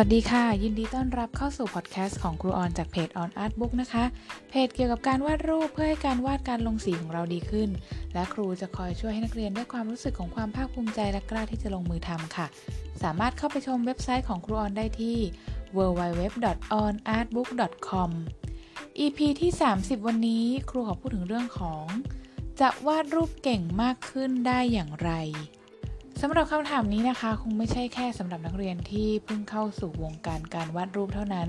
วัสดีค่ะ ยินดีต้อนรับเข้าสู่พอดแคสต์ของครูออนจากเพจ On Art Book นะคะ เพจเกี่ยวกับการวาดรูปเพื่อให้การวาดการลงสีของเราดีขึ้น และครูจะคอยช่วยให้นักเรียนได้ความรู้สึกของความภาคภูมิใจและกล้าที่จะลงมือทำค่ะ สามารถเข้าไปชมเว็บไซต์ของครูออนได้ที่ www.onartbook.com EP ที่ 30 วันนี้ครูขอพูดถึงเรื่องของ จะวาดรูปเก่งมากขึ้นได้อย่างไร สำหรับคำถามนี้นะคะ คงไม่ใช่แค่สำหรับนักเรียนที่เพิ่งเข้าสู่วงการการวาดรูปเท่านั้น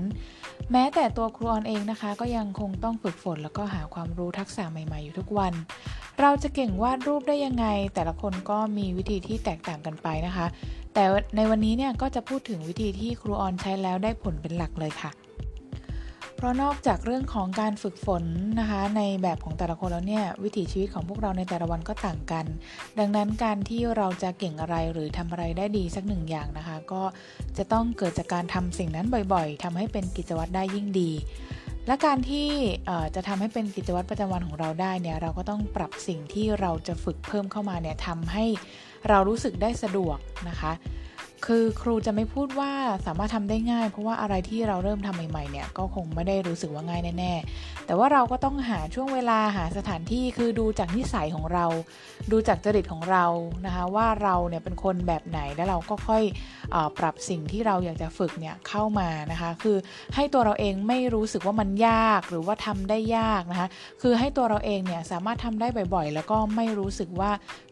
แม้แต่ตัวครูออนเองนะคะ ก็ยังคงต้องฝึกฝนแล้วก็หาความรู้ทักษะใหม่ๆ อยู่ทุกวัน เราจะเก่งวาดรูปได้ยังไง แต่ละคนก็มีวิธีที่แตกต่างกันไปนะคะ แต่ในวันนี้เนี่ยก็จะพูดถึงวิธีที่ครูออนใช้แล้วได้ผลเป็นหลักเลยค่ะ เพราะนอกจากเรื่องของการฝึกฝนนะคะในแบบของแต่ละคนแล้วเนี่ยวิถีชีวิตของพวกเราในแต่ละวันก็ต่างกัน ดังนั้นการที่เราจะเก่งอะไรหรือทำอะไรได้ดีสักหนึ่งอย่างนะคะ ก็จะต้องเกิดจากการทำสิ่งนั้นบ่อยๆทำให้เป็นกิจวัตรได้ยิ่งดี และการที่จะทำให้เป็นกิจวัตรประจำวันของเราได้เนี่ยเราก็ต้องปรับสิ่งที่เราจะฝึกเพิ่มเข้ามาเนี่ยทำให้เรารู้สึกได้สะดวกนะคะ คือครูจะไม่พูดว่าสามารถทำได้ง่าย เพราะว่าอะไรที่เราเริ่มทำใหม่ๆเนี่ยก็คงไม่ได้รู้สึกว่าง่ายแน่ๆแต่ว่าเราก็ต้องหาช่วงเวลาหาสถานที่คือดูจากนิสัยของเรา ดูจากจริตของเรานะคะว่าเราเนี่ยเป็นคนแบบไหนแล้วเราก็ค่อยอปรับสิ่งที่เราอยากจะฝึกเนี่ยเข้ามานะคะคือให้ตัวเราเองไม่รู้สึกว่ามันยากหรือว่าทำได้ยากนะคะคือให้ตัวเราเองเนี่ยสามารถทำได้บ่อยๆ แล้วก็ไม่รู้สึกว่า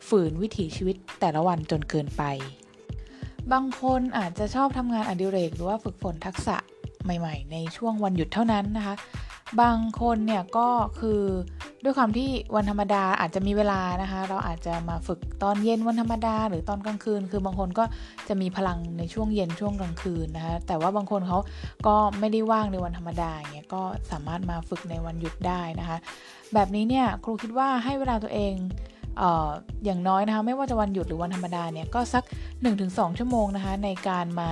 ฝืนวิถีชีวิตแต่ละวันจนเกินไป บางคนอาจจะชอบทำงานอดิเรก หรือว่าฝึกฝนทักษะใหม่ ๆ ในช่วงวันหยุดเท่านั้นนะคะ บางคนเนี่ยก็คือด้วยความที่วันธรรมดาอาจจะมีเวลานะคะ เราอาจจะมาฝึกตอนเย็นวันธรรมดา หรือตอนกลางคืน คือบางคนก็จะมีพลังในช่วงเย็นช่วงกลางคืนนะคะ แต่ว่าบางคนเขาก็ไม่ได้ว่างในวันธรรมดาอย่างเงี้ยก็สามารถมาฝึกในวันหยุดได้นะคะ แบบนี้เนี่ยครูคิดว่าให้เวลาตัวเอง อย่างน้อยนะคะไม่ว่าจะวันหยุดหรือวันธรรมดาเนี่ยก็สัก 1-2 ชั่วโมงนะคะในการมา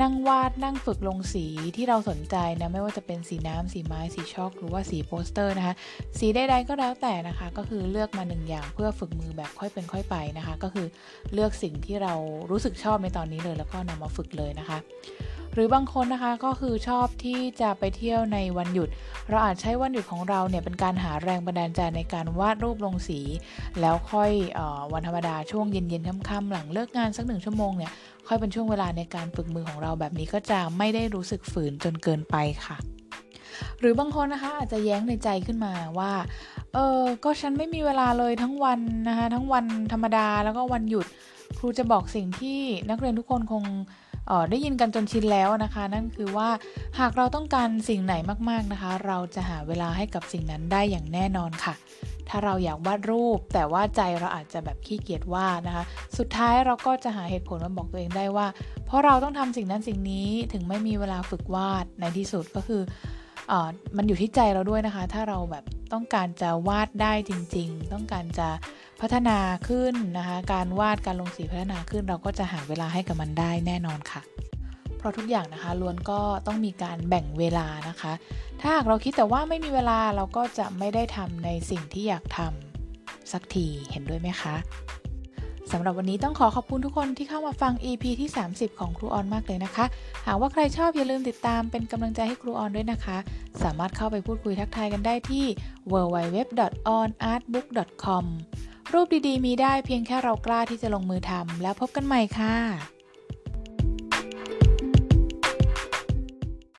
นั่งวาดนั่งฝึกลงสีที่เราสนใจนะไม่ว่าจะเป็นสีน้ำสีไม้สีช็อก หรือว่าสีโปสเตอร์นะคะสีใดๆก็แล้วแต่นะคะ ก็คือเลือกมาหนึ่งอย่างเพื่อฝึกมือแบบค่อยเป็นค่อยไปนะคะ ก็คือเลือกสิ่งที่เรารู้สึกชอบในตอนนี้เลยแล้วก็นำมาฝึกเลยนะคะ หรือบางคนนะคะก็คือชอบที่จะไปเที่ยวในวันหยุด เราอาจใช้วันหยุดของเราเนี่ยเป็นการหาแรงบันดาลใจในการวาดรูปลงสี แล้วค่อยอวันธรรมดาช่วงเย็นๆค่ำๆหลังเลิกงานสักหนึ่งชั่วโมงเนี่ยค่อยเป็นช่วงเวลาในการฝึกมือของเราแบบนี้ก็จะไม่ได้รู้สึกฝืนจนเกินไปค่ะ หรือบางคนนะคะอาจจะแย้งในใจขึ้นมาว่าเออก็ฉันไม่มีเวลาเลยทั้งวันนะคะทั้งวันธรรมดาแล้วก็วันหยุดครูจะบอกสิ่งที่นักเรียนทุกคนคง ได้ยินกันจนชินแล้วนะคะ นั่นคือว่าหากเราต้องการสิ่งไหนมากๆนะคะ เราจะหาเวลาให้กับสิ่งนั้นได้อย่างแน่นอนค่ะ ถ้าเราอยากวาดรูป แต่ว่าใจเราอาจจะแบบขี้เกียจวาดนะคะ สุดท้ายเราก็จะหาเหตุผลมาบอกตัวเองได้ว่า เพราะเราต้องทำสิ่งนั้นสิ่งนี้ถึงไม่มีเวลาฝึกวาดในที่สุดก็คืออมันอยู่ที่ใจเราด้วยนะคะ ถ้าเราแบบต้องการจะวาดได้จริง ๆ ต้องการจะ พัฒนาขึ้นนะคะ การวาดการลงสีพัฒนาขึ้น เราก็จะหาเวลาให้กับมันได้แน่นอนค่ะ เพราะทุกอย่างนะคะล้วนก็ต้องมีการแบ่งเวลานะคะ ถ้าหากเราคิดแต่ว่าไม่มีเวลาเราก็จะไม่ได้ทำในสิ่งที่อยากทำสักทีเห็นด้วยไหมคะสำหรับวันนี้ต้องขอขอบคุณทุกคนที่เข้ามาฟัง EP ที่ 30 ของครูออนมากเลยนะคะ หากว่าใครชอบอย่าลืมติดตามเป็นกำลังใจให้ครูออนด้วยนะคะ สามารถเข้าไปพูดคุยทักทายกันได้ที่ www.onartbook.com รูปดีๆ มีได้เพียงแค่เรากล้าที่จะลงมือทำแล้วพบกันใหม่ค่ะ